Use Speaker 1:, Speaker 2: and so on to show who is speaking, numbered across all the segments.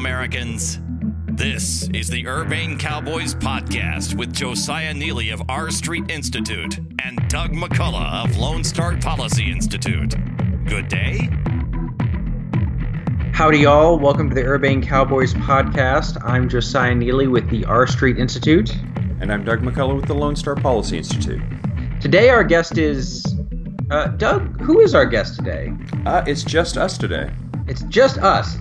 Speaker 1: Americans. This is the Urbane Cowboys podcast with Josiah Neeley of R Street Institute and Doug McCullough of Lone Star Policy Institute. Good day.
Speaker 2: Howdy, y'all. Welcome to the Urbane Cowboys podcast. I'm Josiah Neeley with the R Street Institute.
Speaker 3: And I'm Doug McCullough with the Lone Star Policy Institute.
Speaker 2: Today, our guest is. Uh, Doug, who is our guest today?
Speaker 3: Uh, it's just us today.
Speaker 2: It's just us.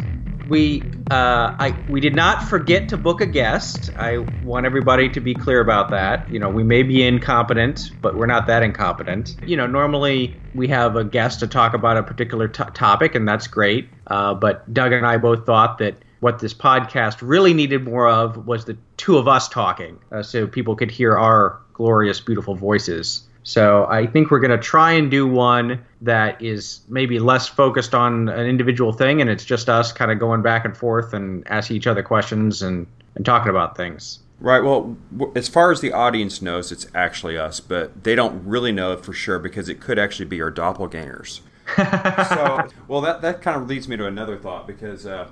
Speaker 2: We uh, I we did not forget to book a guest. I want everybody to be clear about that. You know, we may be incompetent, but we're not that incompetent. You know, normally we have a guest to talk about a particular t- topic, and that's great. Uh, but Doug and I both thought that what this podcast really needed more of was the two of us talking, uh, so people could hear our glorious, beautiful voices. So I think we're going to try and do one that is maybe less focused on an individual thing, and it's just us kind of going back and forth and asking each other questions and, and talking about things.
Speaker 3: Right. Well, as far as the audience knows, it's actually us, but they don't really know it for sure because it could actually be our doppelgangers. so, well, that that kind of leads me to another thought because. Uh,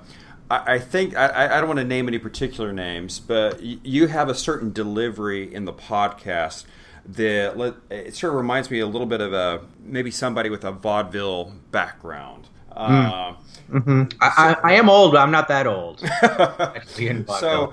Speaker 3: I think I, I, don't want to name any particular names, but you have a certain delivery in the podcast the it sort of reminds me a little bit of a maybe somebody with a vaudeville background. Mm.
Speaker 2: Uh, mm-hmm. I, I, I, am old, but I'm not that old.
Speaker 3: so,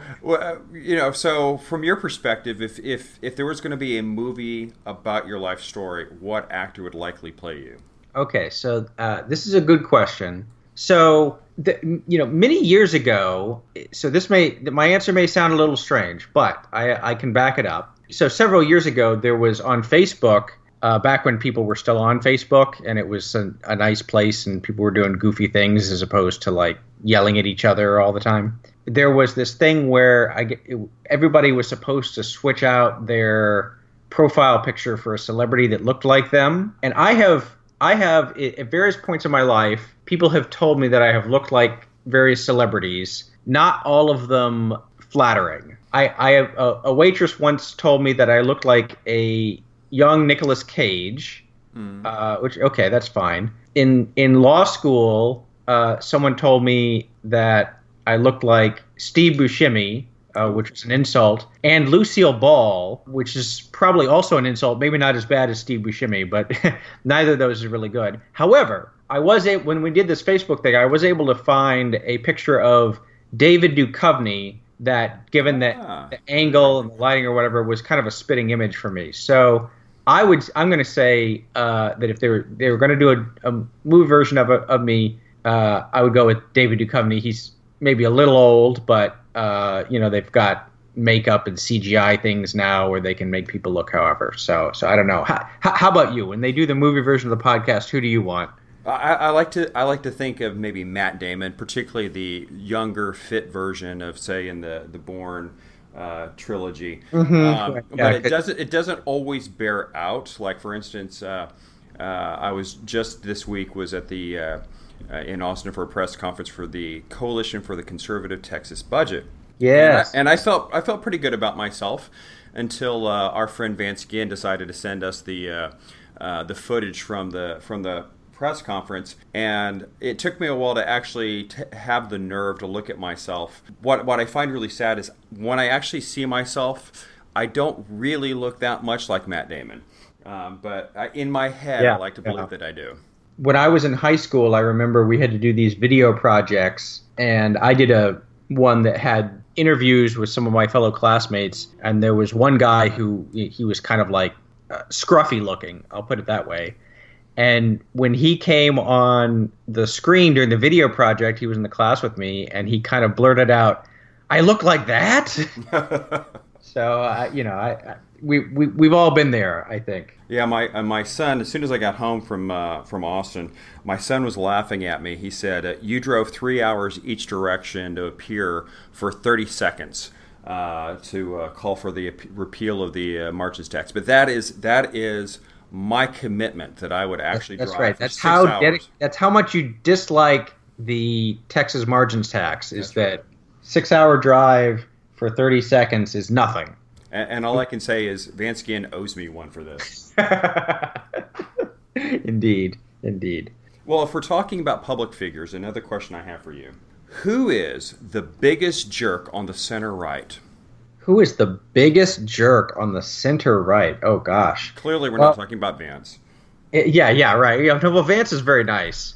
Speaker 3: you know, so from your perspective, if if if there was going to be a movie about your life story, what actor would likely play you?
Speaker 2: Okay, so uh, this is a good question. So, the, you know, many years ago, so this may my answer may sound a little strange, but I I can back it up so several years ago, there was on Facebook. Uh, back when people were still on Facebook and it was a, a, nice place and people were doing goofy things as opposed to like yelling at each other all the time. There was this thing where I it, everybody was supposed to switch out their profile picture for a celebrity that looked like them, and I have I have at various points in my life people have told me that I have looked like various celebrities. Not all of them flattering. I, I a, a, waitress once told me that I looked like a young Nicolas Cage, mm. uh, which okay, that's fine. In in law school, uh, someone told me that I looked like Steve Buscemi, uh, which was an insult, and Lucille Ball, which is probably also an insult. Maybe not as bad as Steve Buscemi, but neither of those is really good. However, I was able, when we did this Facebook thing, I was able to find a picture of David Duchovny that given the, ah. the, angle and the lighting or whatever was kind of a spitting image for me. So I would I'm going to say uh, that if they were they were going to do a, a, movie version of a, of me, uh, I would go with David Duchovny. He's maybe a little old, but uh, you know they've got makeup and CGI things now where they can make people look however. So so I don't know. How, how about you? When they do the movie version of the podcast, who do you want?
Speaker 3: I, I, like to I like to think of maybe Matt Damon, particularly the younger, fit version of say in the the Bourne uh, trilogy. Mm-hmm. Um, yeah, but it doesn't it doesn't always bear out. Like for instance, uh, uh, I was just this week was at the uh, uh, in Austin for a press conference for the Coalition for the Conservative Texas Budget.
Speaker 2: Yes,
Speaker 3: and I, and I felt I felt pretty good about myself until uh, our friend Vance Ginn decided to send us the. the footage from the from the press conference, and it took me a while to actually t- have the nerve to look at myself. What what I find really sad is when I actually see myself, I don't really look that much like Matt Damon. Um, but I, in my head, yeah, I like to believe yeah. that I do.
Speaker 2: When I was in high school, I remember we had to do these video projects, and I did a one that had interviews with some of my fellow classmates, and there was one guy who he was kind of like uh, scruffy looking. I'll put it that way and when he came on the screen during the video project, he was in the class with me, and he kind of blurted out, "I look like that." so uh, you know, I, I, we we we've all been there, I think.
Speaker 3: Yeah, my uh, my son. As soon as I got home from uh, from Austin, my son was laughing at me. He said, uh, "You drove three hours each direction to appear for thirty seconds." Uh, to uh, call for the repeal of the margins tax, but that is that is my commitment that I would actually
Speaker 2: that's,
Speaker 3: that's
Speaker 2: right. That's how dedic- that's how much you dislike the Texas margins tax. Is that's that right. six hour drive for thirty seconds is nothing.
Speaker 3: And, and all I can say is Vance Ginn owes me one for this.
Speaker 2: indeed, indeed.
Speaker 3: Well, if we're talking about public figures, another question I have for you: Who is the biggest jerk on the center right?
Speaker 2: Who is the biggest jerk on the center right? Oh gosh.
Speaker 3: Clearly, we're well, not talking about Vance.
Speaker 2: It, yeah, yeah, right. Yeah, well, Vance is very nice.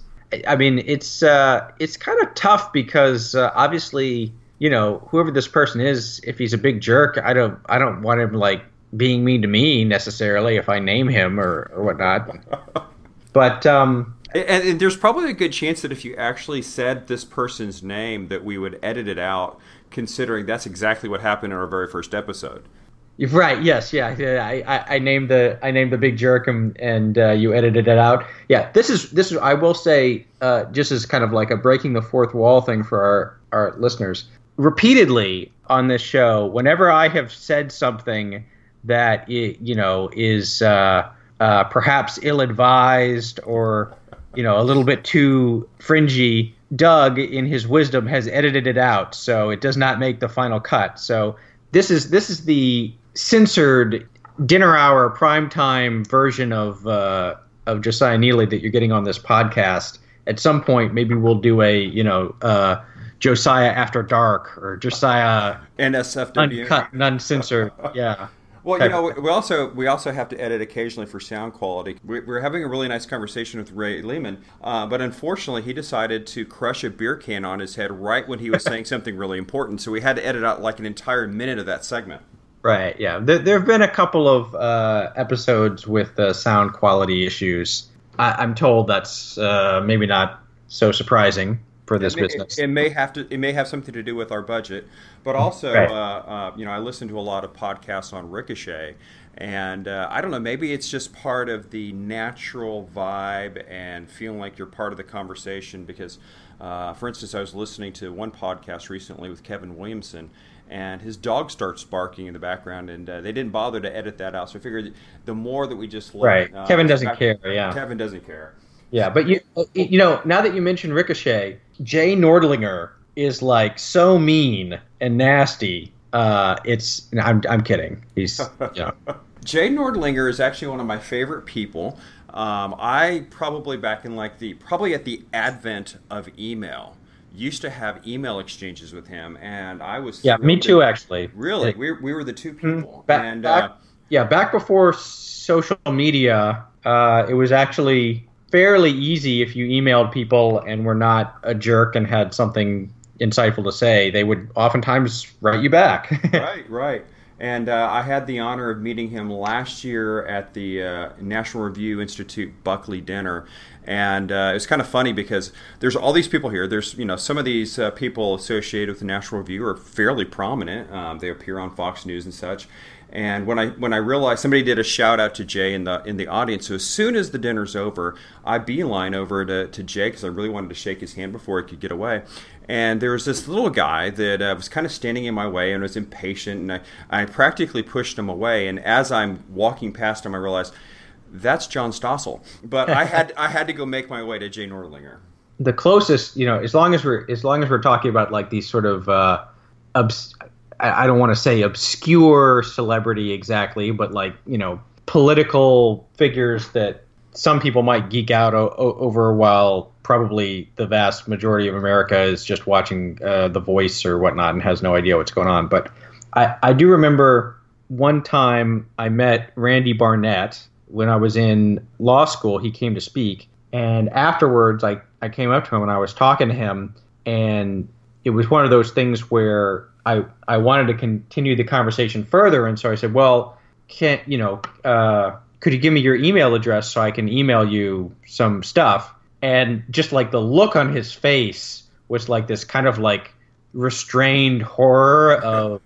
Speaker 2: I mean, it's uh, it's kind of tough because uh, obviously, you know, whoever this person is, if he's a big jerk, I don't, I don't want him like being mean to me necessarily if I name him or or whatnot. but um,
Speaker 3: and, and, there's probably a good chance that if you actually said this person's name, that we would edit it out, considering that's exactly what happened in our very first episode.
Speaker 2: Right. Yes. Yeah. yeah I, I, named the I named the big jerk and, and uh, you edited it out. Yeah. This is this is I will say uh, just as kind of like a breaking the fourth wall thing for our our listeners. Repeatedly on this show, whenever I have said something that it, you know is uh, uh, perhaps ill advised or you know a little bit too fringy, Doug in his wisdom has edited it out, so it does not make the final cut. So this is this is the censored dinner hour primetime version of uh, of Josiah Neeley that you're getting on this podcast. At some point, maybe we'll do a you know uh, Josiah After Dark or Josiah
Speaker 3: NSFW
Speaker 2: uncut, uncensored. Yeah.
Speaker 3: Well, you know, we also we also have to edit occasionally for sound quality. We're having a really nice conversation with Ray Lehmann, uh, but unfortunately, he decided to crush a beer can on his head right when he was saying something really important. So we had to edit out like an entire minute of that segment.
Speaker 2: Right. Yeah. There, there have been a couple of uh, episodes with uh, sound quality issues. I, am told that's uh, maybe not so surprising for this
Speaker 3: it may,
Speaker 2: business.
Speaker 3: It, it, may have to. It may have something to do with our budget, but also, right. Uh, uh, you know, I listen to a lot of podcasts on Ricochet, and uh, I don't know. Maybe it's just part of the natural vibe and feeling like you're part of the conversation. Because, for instance, I was listening to one podcast recently with Kevin Williamson and his dog starts barking in the background, and uh, they didn't bother to edit that out. So I figured the more that we just let,
Speaker 2: right, uh, Kevin doesn't care. Yeah,
Speaker 3: Kevin doesn't care.
Speaker 2: Yeah, but you you know now that you mentioned Ricochet, Jay Nordlinger is like so mean and nasty. Uh, it's I'm I'm kidding. He's know.
Speaker 3: Jay Nordlinger is actually one of my favorite people. Um, I probably back in like the probably at the advent of email used to have email exchanges with him, and I was
Speaker 2: yeah, me too, actually.
Speaker 3: Really, we, we were the two hmm, people,
Speaker 2: back,
Speaker 3: and
Speaker 2: back, uh, yeah, back before social media, uh, it was actually fairly easy if you emailed people and were not a jerk and had something insightful to say. They would oftentimes write you back.
Speaker 3: right, right. And uh, I had the honor of meeting him last year at the uh, National Review Institute Buckley dinner, and uh, it's kind of funny because there's all these people here. There's you know some of these uh, people associated with the National Review are fairly prominent. Um, they appear on Fox News and such. And when I when I realized somebody did a shout out to Jay in the in the audience, so as soon as the dinner's over, I beeline over to, to Jay because I really wanted to shake his hand before he could get away. And there was this little guy that uh, was kind of standing in my way and was impatient, and I, I practically pushed him away. And as I'm walking past him, I realized that's John Stossel. But I had I had to go make my way to Jay Nordlinger.
Speaker 2: The closest, you know, as long as we're as long as we're talking about like these sort of uh, obs- I don't want to say obscure celebrity exactly, but like you know political figures that some people might geek out o- over, while probably the vast majority of America is just watching uh, The Voice or whatnot and has no idea what's going on. But I, I do remember one time I met Randy Barnett when I was in law school. He came to speak, and afterwards, I I came up to him and I was talking to him, and it was one of those things where I I wanted to continue the conversation further, and so I said, well, can't you know, uh, could you give me your email address so I can email you some stuff? And just like the look on his face was like this kind of like restrained horror of,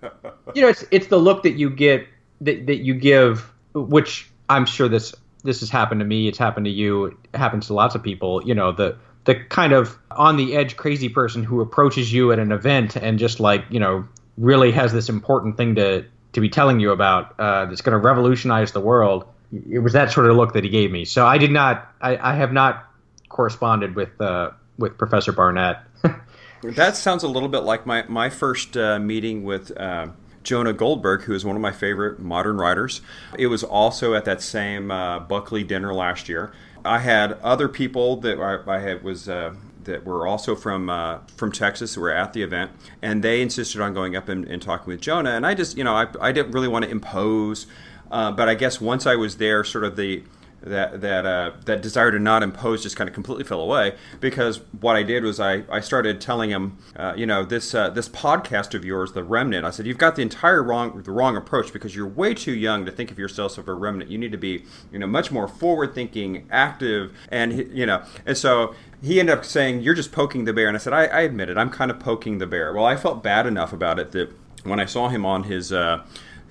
Speaker 2: you know, it's it's the look that you get that that you give, which I'm sure this this has happened to me. It's happened to you. It happens to lots of people. You know the the kind of on the edge crazy person who approaches you at an event and just like you know really has this important thing to to be telling you about uh, that's going to revolutionize the world. It was that sort of look that he gave me. So I did not. I, I have not corresponded with uh, with Professor Barnett.
Speaker 3: that sounds a little bit like my my first uh, meeting with. Uh, Jonah Goldberg, who is one of my favorite modern writers. It was also at that same uh, Buckley dinner last year. I had other people that I, I had, was uh, that were also from uh, from Texas who were at the event, and they insisted on going up and, and talking with Jonah. And I just, you know, I, I didn't really want to impose, uh, but I guess once I was there, sort of the that that uh, that desire to not impose just kind of completely fell away because what I did was I, I started telling him, uh, you know, this uh, this podcast of yours, the Remnant. I said you've got the entire wrong the wrong approach because you're way too young to think of yourself as a remnant. You need to be you know much more forward thinking, active, and you know, and so he ended up saying you're just poking the bear, and I said I, I admit it, I'm kind of poking the bear. Well, I felt bad enough about it that when I saw him on his uh,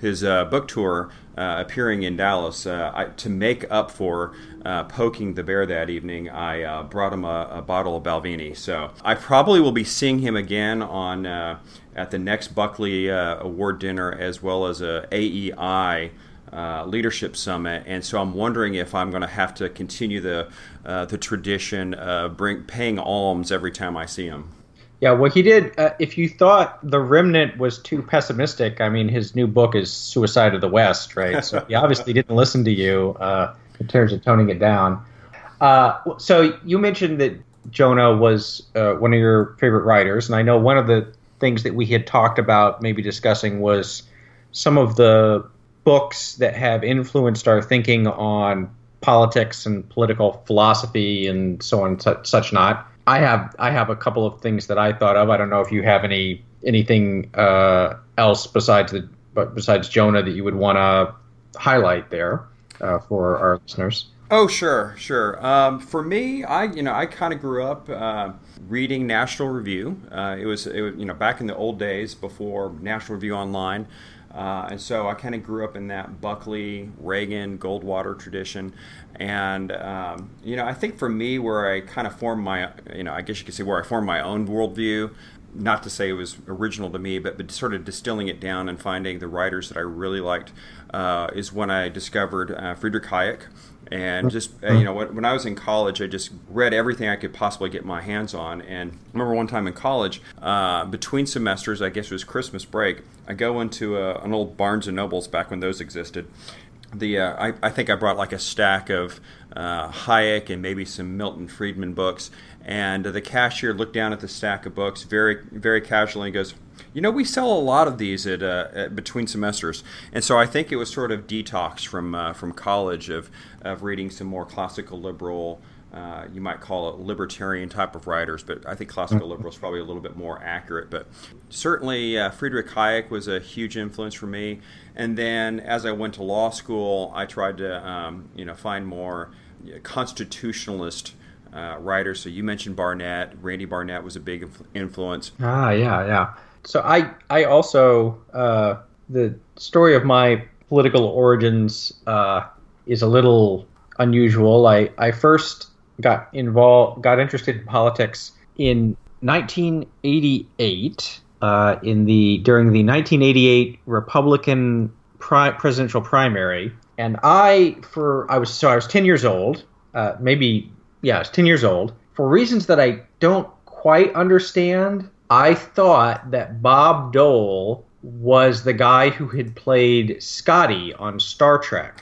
Speaker 3: his uh, book tour uh, appearing in Dallas. Uh, I, to make up for uh, poking the bear that evening, I uh, brought him a, a, bottle of Balvenie. So I probably will be seeing him again on uh, at the next Buckley Award dinner as well as a AEI. Uh, leadership summit, and so I'm wondering if I'm going to have to continue the uh, the tradition of bring paying alms every time I see him.
Speaker 2: Yeah, well, he did. Uh, if you thought the Remnant was too pessimistic, I mean, his new book is Suicide of the West, right? So he obviously didn't listen to you uh, in terms of toning it down. Uh, so you mentioned that Jonah was uh, one of your favorite writers, and I know one of the things that we had talked about, maybe discussing, was some of the books that have influenced our thinking on politics and political philosophy and so on, such, such not. I have I have a couple of things that I thought of. I don't know if you have any anything uh, else besides the besides Jonah that you would want to highlight there uh, for our listeners.
Speaker 3: Oh sure, sure. Um, for me, I you know I kind of grew up uh, reading National Review. Uh, it was it was, you know back in the old days before National Review Online. Uh, and so I kind of grew up in that Buckley, Reagan, Goldwater tradition. And, um, you know, I think for me, where I kind of formed my, you know, I guess you could say where I formed my own worldview, not to say it was original to me, but, but sort of distilling it down and finding the writers that I really liked uh, is when I discovered uh, Friedrich Hayek and just uh, you know when I was in college, I just read everything I could possibly get my hands on. And I remember one time in college, uh, between semesters, I guess it was Christmas break, I go into a, an old Barnes and Nobles back when those existed. The uh, I, I, think I brought like a stack of uh, Hayek and maybe some Milton Friedman books, and the cashier looked down at the stack of books very very casually and goes, you know, we sell a lot of these at, uh, at, between semesters, and so I think it was sort of detox from uh, from college of of reading some more classical liberal. Uh, you might call it libertarian type of writers, but I think classical liberal is probably a little bit more accurate. But certainly, uh, Friedrich Hayek was a huge influence for me. And then, as I went to law school, I tried to um, you know find more constitutionalist uh, writers. So you mentioned Barnett. Randy Barnett was a big influence.
Speaker 2: Ah, yeah, yeah so I I also uh, the story of my political origins uh, is a little unusual. I I first got involved got interested in politics in 1988 uh, in the during the 1988 Republican pri- presidential primary, and I for I was so I was 10 years old, uh, maybe yeah, I was 10 years old. For reasons that I don't quite understand, I thought that Bob Dole was the guy who had played Scotty on Star Trek.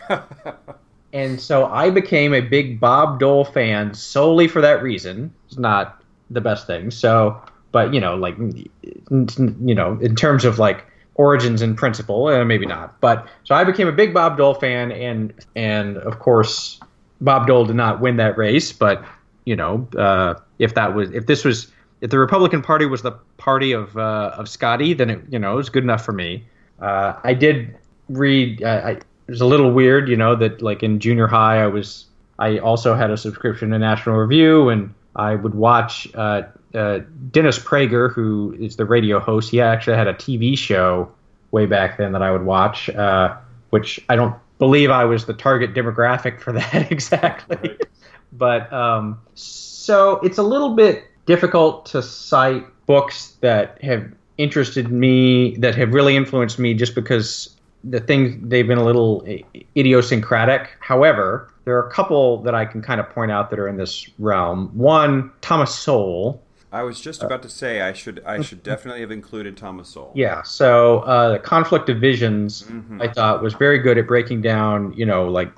Speaker 2: and so I became a big Bob Dole fan solely for that reason. It's not the best thing. So, but you know, like you know, in terms of like origins and principle, uh, maybe not. But so I became a big Bob Dole fan, and and of course, Bob Dole did not win that race. But you know, uh, if that was if this was if the Republican Party was the party of uh, of Scotty, then it you know it was good enough for me. Uh, I did read. Uh, I, it was a little weird, you know, that like in junior high, I was I also had a subscription to National Review, and I would watch uh, uh, Dennis Prager, who is the radio host. He actually had a TV show way back then that I would watch, uh, which I don't believe I was the target demographic for that exactly. Right. but um, so it's a little bit difficult to cite books that have interested me, that have really influenced me, just because the things they've been a little idiosyncratic. However, there are a couple that I can kind of point out that are in this realm. One, Thomas Sowell.
Speaker 3: I was just about to say I should I should definitely have included Thomas Sowell.
Speaker 2: Yeah. So uh, the conflict of visions mm-hmm. I thought was very good at breaking down. You know, like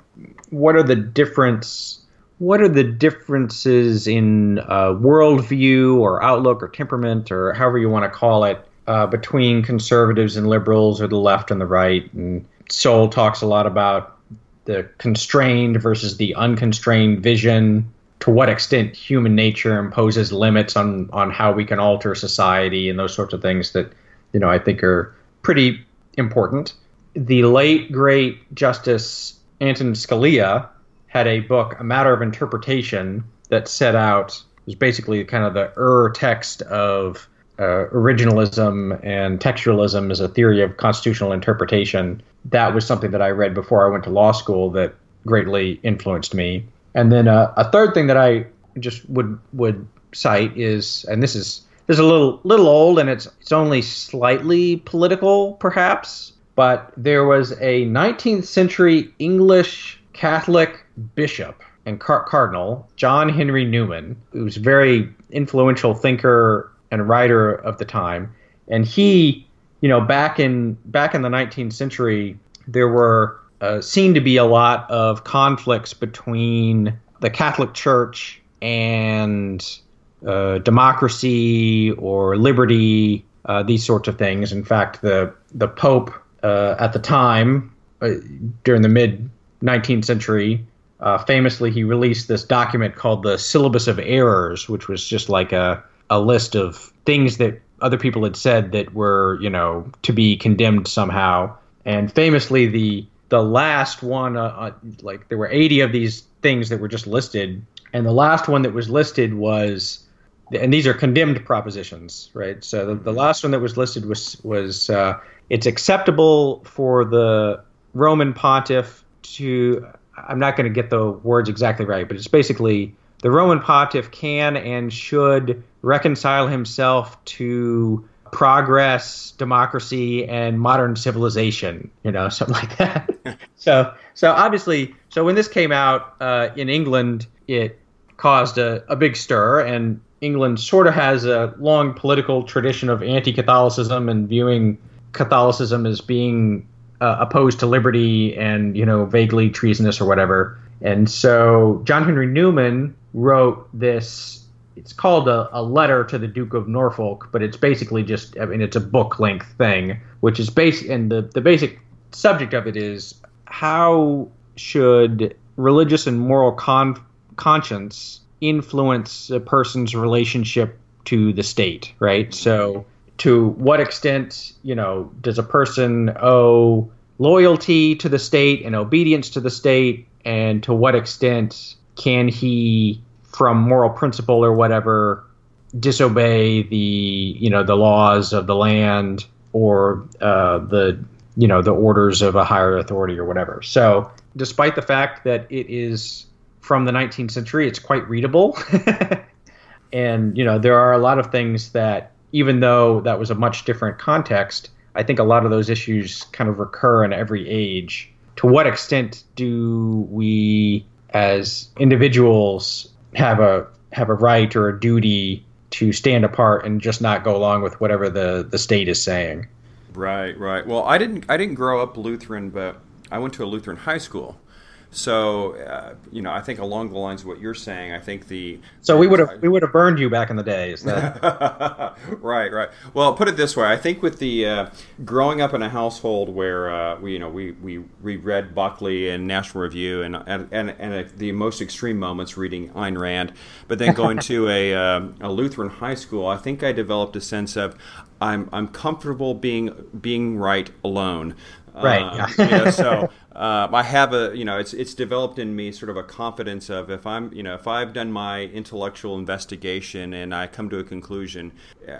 Speaker 2: what are the difference what are the differences in uh, worldview or outlook or temperament or however you want to call it uh, between conservatives and liberals or the left and the right? And Sowell talks a lot about the constrained versus the unconstrained vision. To what extent human nature imposes limits on on how we can alter society and those sorts of things that you know I think are pretty important. The late great Justice Anton Scalia had a book, A Matter of Interpretation, that set out was basically kind of the ur text of uh, originalism and textualism as a theory of constitutional interpretation. That was something that I read before I went to law school that greatly influenced me. And then uh, a third thing that I just would would cite is, and this is this is a little little old, and it's it's only slightly political, perhaps. But there was a 19th century English Catholic bishop and car- cardinal, John Henry Newman, who's a very influential thinker and writer of the time. And he, you know, back in back in the 19th century, there were uh, seemed to be a lot of conflicts between the Catholic Church and uh, democracy or liberty, uh, these sorts of things. In fact, the the Pope uh, at the time, uh, during the mid 19th century, uh, famously, he released this document called the Syllabus of Errors, which was just like a, a list of things that other people had said that were, you know, to be condemned somehow. And famously, the the last one, uh, uh, like there were 80 of these things that were just listed, and the last one that was listed was, and these are condemned propositions, right? So the, the last one that was listed was was uh, it's acceptable for the Roman pontiff to I'm not going to get the words exactly right, but it's basically the Roman pontiff can and should reconcile himself to progress, democracy, and modern civilization. You know, something like that. so, so obviously, so when this came out uh, in England, it caused a, a big stir, and England sort of has a long political tradition of anti-Catholicism and viewing Catholicism as being uh, opposed to liberty and you know vaguely treasonous or whatever. And so John Henry Newman wrote this. It's called a, a letter to the Duke of Norfolk, but it's basically just I mean it's a book length thing, which is basic. And the the basic subject of it is how should religious and moral con- conscience influence a person's relationship to the state, right? So to what extent, you know, does a person owe loyalty to the state and obedience to the state, and to what extent can he, from moral principle or whatever, disobey the you know the laws of the land or uh, the you know the orders of a higher authority or whatever. So, despite the fact that it is from the 19th century, it's quite readable. and you know there are a lot of things that even though that was a much different context, I think a lot of those issues kind of recur in every age. To what extent do we, as individuals, have a have a right or a duty to stand apart and just not go along with whatever the, the state is saying?
Speaker 3: Right, right. Well, I didn't I didn't grow up Lutheran, but I went to a Lutheran high school. So, uh, you know, I think along the lines of what you're saying, I think the
Speaker 2: so we would have we would have burned you back in the day. Is that
Speaker 3: right? Right. Well, put it this way: I think with the uh, growing up in a household where uh, we, you know, we we read Buckley and National Review, and and and, and the most extreme moments reading Ayn Rand, but then going to a uh, a Lutheran high school, I think I developed a sense of I'm I'm comfortable being being right alone.
Speaker 2: Right. Uh,
Speaker 3: you know, so uh, I have a you know it's it's developed in me sort of a confidence of if I'm you know if I've done my intellectual investigation and I come to a conclusion,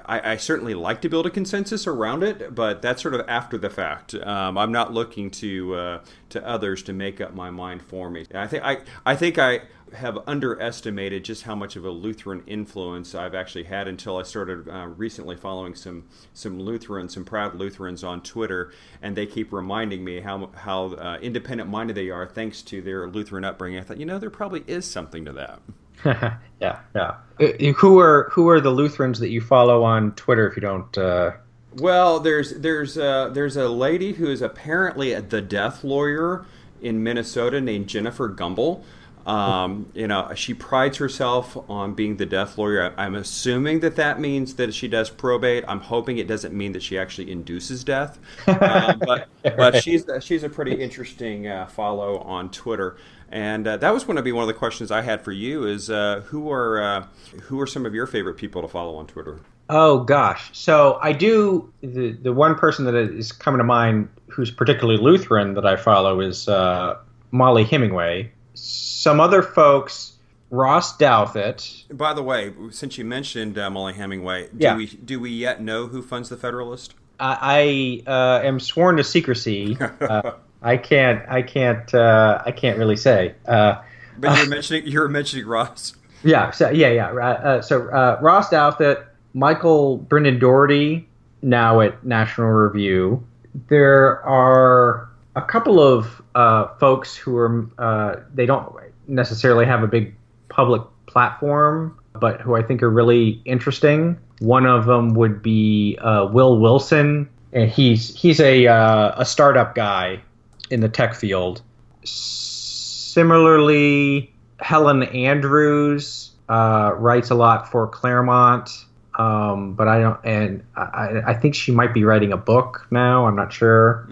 Speaker 3: I, I certainly like to build a consensus around it, but that's sort of after the fact. Um, I'm not looking to uh, to others to make up my mind for me. I think I I think I have underestimated just how much of a Lutheran influence I've actually had until I started uh, recently following some some Lutherans, some proud Lutherans on Twitter, and they keep reminding me how how uh, independent minded they are thanks to their Lutheran upbringing. I thought, you know, there probably is something to that.
Speaker 2: yeah, yeah. Uh, who are who are the Lutherans that you follow on Twitter? If you don't. Uh...
Speaker 3: Well, there's there's uh, there's a lady who is apparently the death lawyer in Minnesota named Jennifer Gumbel. Um, you know, she prides herself on being the death lawyer. I'm assuming that that means that she does probate. I'm hoping it doesn't mean that she actually induces death. Uh, but but she's she's a pretty interesting uh, follow on Twitter. And uh, that was going to be one of the questions I had for you: is uh, who are uh, who are some of your favorite people to follow on Twitter?
Speaker 2: Oh gosh, so I do the the one person that is coming to mind who's particularly Lutheran that I follow is uh, Mollie Hemingway. Some other folks, Ross Douthat.
Speaker 3: By the way, since you mentioned uh, Mollie Hemingway, do
Speaker 2: Yeah.
Speaker 3: we do we yet know who funds the Federalist?
Speaker 2: I, I uh, am sworn to secrecy. Uh, I can't. I can't. Uh, I can't really say. Uh,
Speaker 3: But you're mentioning you're mentioning Ross.
Speaker 2: Yeah, so yeah, yeah. Uh, uh, so uh, Ross Douthat, Michael Brendan Dougherty, now at National Review. There are a couple of uh, folks who are uh, they don't necessarily have a big public platform, but who I think are really interesting. One of them would be uh, Will Wilson, and he's he's a uh, a startup guy in the tech field. Similarly, Helen Andrews uh, writes a lot for Claremont, um, but I don't, and I, I think she might be writing a book now. I'm not sure.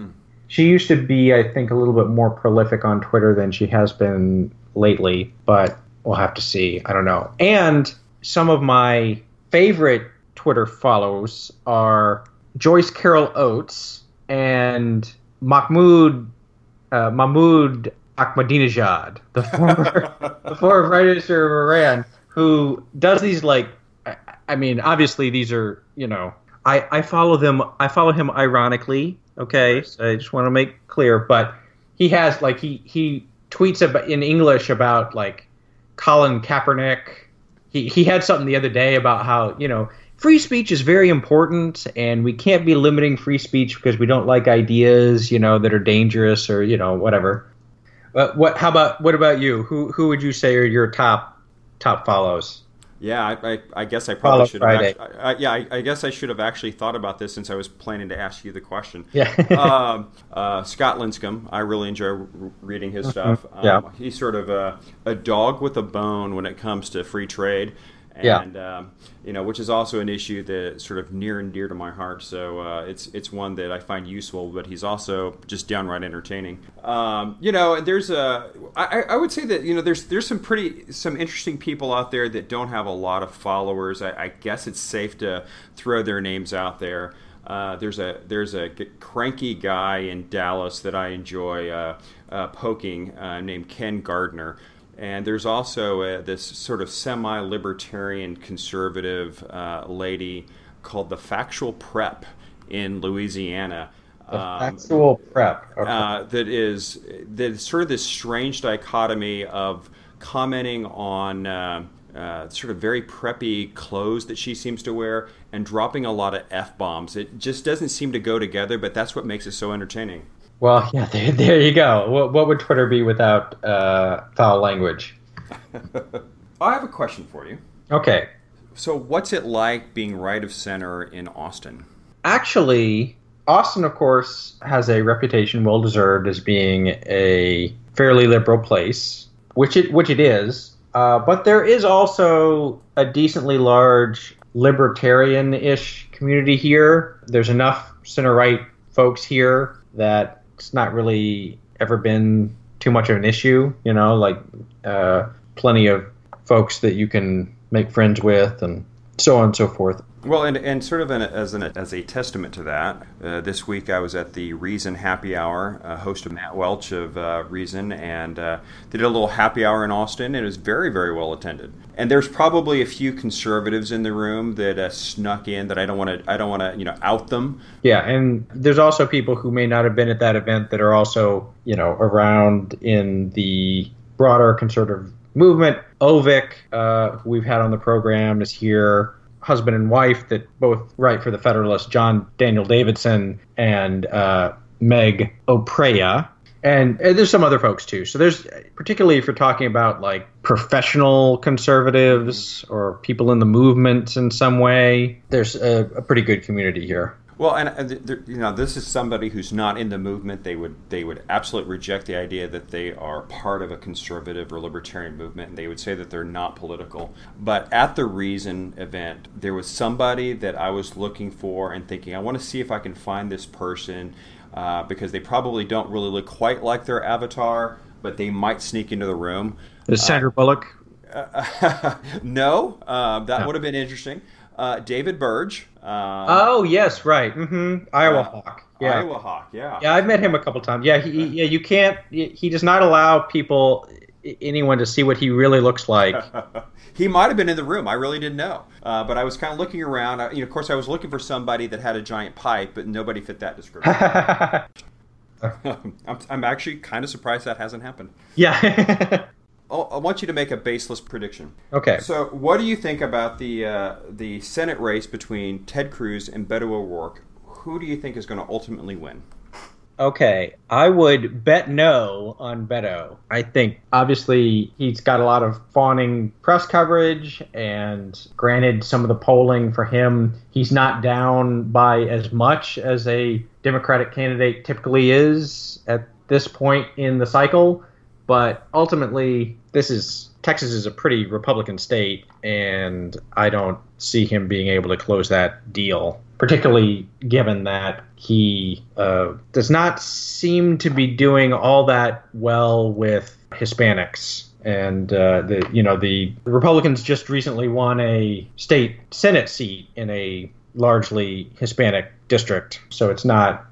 Speaker 2: She used to be, I think, a little bit more prolific on Twitter than she has been lately, but we'll have to see. I don't know. And some of my favorite Twitter follows are Joyce Carol Oates and Mahmoud uh, Mahmoud Ahmadinejad, the former the former prime minister of Iran, who does these like, I, I mean, obviously these are you know, I I follow them, I follow him ironically. Okay, so I just want to make clear, but he has like he he tweets about in English about like Colin Kaepernick. He he had something the other day about how you know free speech is very important and we can't be limiting free speech because we don't like ideas you know that are dangerous or you know whatever. But what? How about what about you? Who who would you say are your top top follows?
Speaker 3: Yeah, I, I, I guess I
Speaker 2: Follow
Speaker 3: probably should have. Actually, I, yeah, I, I guess I should have actually thought about this since I was planning to ask you the question.
Speaker 2: Yeah.
Speaker 3: um, uh, Scott Lincicome, I really enjoy r- reading his stuff. Um,
Speaker 2: Yeah.
Speaker 3: He's sort of a, a dog with a bone when it comes to free trade.
Speaker 2: Yeah.
Speaker 3: And um, you know, which is also an issue that's sort of near and dear to my heart. So uh, it's it's one that I find useful, but he's also just downright entertaining. Um, you know, there's a I, I would say that you know there's there's some pretty some interesting people out there that don't have a lot of followers. I, I guess it's safe to throw their names out there. Uh, there's a there's a cranky guy in Dallas that I enjoy uh, uh, poking uh, named Ken Gardner. And there's also uh, this sort of semi libertarian conservative uh, lady called the Factual Prep in Louisiana.
Speaker 2: The
Speaker 3: Um,
Speaker 2: factual prep. Okay.
Speaker 3: uh, that is that is sort of this strange dichotomy of commenting on uh, uh, sort of very preppy clothes that she seems to wear and dropping a lot of f bombs. It just doesn't seem to go together, but that's what makes it so entertaining.
Speaker 2: Well, yeah, there, there you go. What, what would Twitter be without uh, foul language?
Speaker 3: I have a question for you.
Speaker 2: Okay,
Speaker 3: So, what's it like being right of center in Austin?
Speaker 2: actually, Austin, of course, has a reputation well deserved as being a fairly liberal place, which it which it is. Uh, but there is also a decently large libertarian-ish community here. There's enough center-right folks here that it's not really ever been too much of an issue. You know, like uh, plenty of folks that you can make friends with, and so on and so forth.
Speaker 3: Well, and, and sort of an, as, an, as a testament to that, uh, this week I was at the Reason Happy Hour, uh, host of Matt Welch of uh, Reason, and uh, they did a little happy hour in Austin, it was very, very well attended. And there's probably a few conservatives in the room that uh, snuck in that I don't want to, I don't want to, you know, out them.
Speaker 2: Yeah, and there's also people who may not have been at that event that are also, you know, around in the broader conservative movement. Ovic, uh, who we've had on the program, is here. Husband and wife that both write for the Federalist, John Daniel Davidson and uh, Meg Oprea. And, and there's some other folks too. So there's particularly if you're talking about like professional conservatives or people in the movement in some way, there's a, a pretty good community here.
Speaker 3: Well, and, you know, this is somebody who's not in the movement. They would they would absolutely reject the idea that they are part of a conservative or libertarian movement, and they would say that they're not political. But at the Reason event, there was somebody that I was looking for and thinking, I want to see if I can find this person uh, because they probably don't really look quite like their avatar, but they might sneak into the room.
Speaker 2: Is Sandra uh, Bullock?
Speaker 3: no, um, that no. would have been interesting. Uh, David Burge.
Speaker 2: Um, oh yes, right. Mm-hmm. Iowa uh, Hawk.
Speaker 3: Yeah. Iowahawk. Yeah.
Speaker 2: Yeah, I've met him a couple times. Yeah, he, yeah. You can't. He does not allow people, anyone, to see what he really looks like.
Speaker 3: he might have been in the room. I really didn't know. Uh, but I was kind of looking around. I, you know, of course, I was looking for somebody that had a giant pipe, but nobody fit that description. I'm, I'm actually kind of surprised that hasn't happened.
Speaker 2: Yeah.
Speaker 3: I want you to make a baseless prediction.
Speaker 2: Okay.
Speaker 3: So, what do you think about the uh, the Senate race between Ted Cruz and Beto O'Rourke? Who do you think is going to ultimately win?
Speaker 2: Okay, I would bet no on Beto. I think obviously he's got a lot of fawning press coverage, and granted, some of the polling for him, he's not down by as much as a Democratic candidate typically is at this point in the cycle. But ultimately, this is Texas is a pretty Republican state, and I don't see him being able to close that deal, particularly given that he uh, does not seem to be doing all that well with Hispanics. And uh, the you know the Republicans just recently won a state Senate seat in a largely Hispanic district. So it's not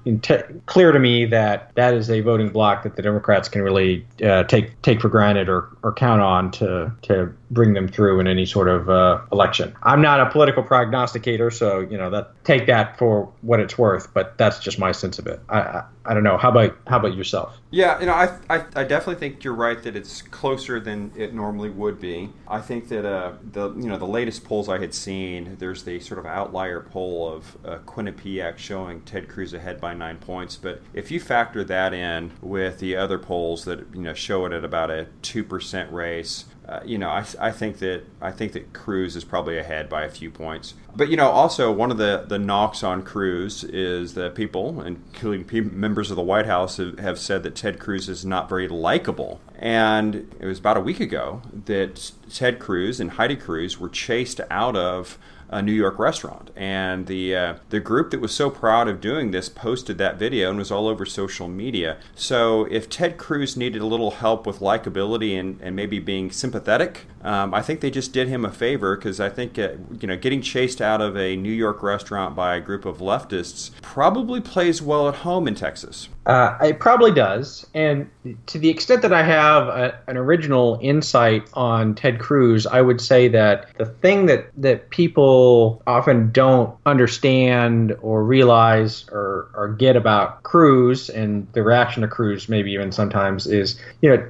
Speaker 2: clear to me that that is a voting bloc that the Democrats can really uh, take take for granted or, or count on to to bring them through in any sort of uh, election. I'm not a political prognosticator, so you know that take that for what it's worth. But that's just my sense of it. I, I, I don't know. How about how about yourself?
Speaker 3: Yeah, you know, I, I, I definitely think you're right that it's closer than it normally would be. I think that uh, the you know the latest polls I had seen, there's the sort of outlier poll of uh, Quinnipiac showing Ted Cruz ahead by nine points. But if you factor that in with the other polls that you know show it at about a two percent race, uh, you know, I, I think that I think that Cruz is probably ahead by a few points. But you know, also one of the the knocks on Cruz is that people, including members of the White House, have, have said that Ted Cruz is not very likable. And it was about a week ago that Ted Cruz and Heidi Cruz were chased out of a New York restaurant. And the uh, the group that was so proud of doing this posted that video and was all over social media. So if Ted Cruz needed a little help with likability and, and maybe being sympathetic, um, I think they just did him a favor because I think uh, you know getting chased out of a New York restaurant by a group of leftists probably plays well at home in Texas.
Speaker 2: Uh, it probably does, and to the extent that I have a, an original insight on Ted Cruz, I would say that the thing that that people often don't understand or realize or, or get about Cruz and the reaction to Cruz, maybe even sometimes, is you know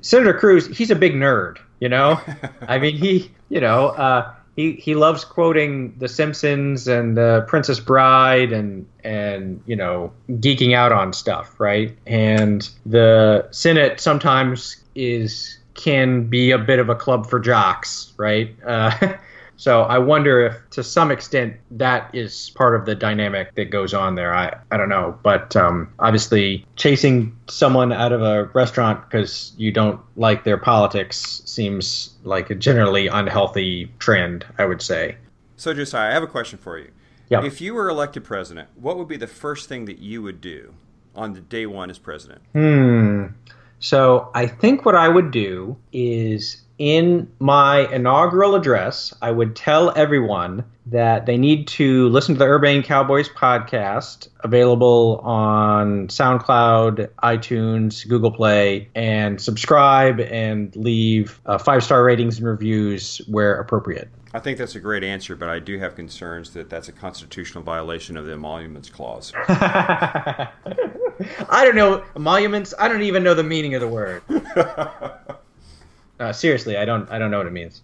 Speaker 2: Senator Cruz. He's a big nerd. You know, I mean he you know. Uh, he he loves quoting The Simpsons and uh, Princess Bride and and you know geeking out on stuff, right? And the Senate sometimes is can be a bit of a club for jocks, right? Uh, So I wonder if, to some extent, that is part of the dynamic that goes on there. I, I don't know, but um, obviously, chasing someone out of a restaurant because you don't like their politics seems like a generally unhealthy trend. I would say.
Speaker 3: So, Josiah, I have a question for you.
Speaker 2: Yeah.
Speaker 3: If you were elected president, what would be the first thing that you would do on the day one as president?
Speaker 2: Hmm. So I think what I would do is in my inaugural address, I would tell everyone that they need to listen to the Urbane Cowboys podcast, available on SoundCloud, iTunes, Google Play, and subscribe and leave uh, five star ratings and reviews where appropriate.
Speaker 3: I think that's a great answer, but I do have concerns that that's a constitutional violation of the emoluments clause.
Speaker 2: I don't know emoluments. I don't even know the meaning of the word. Uh, seriously, I don't I don't know what it means.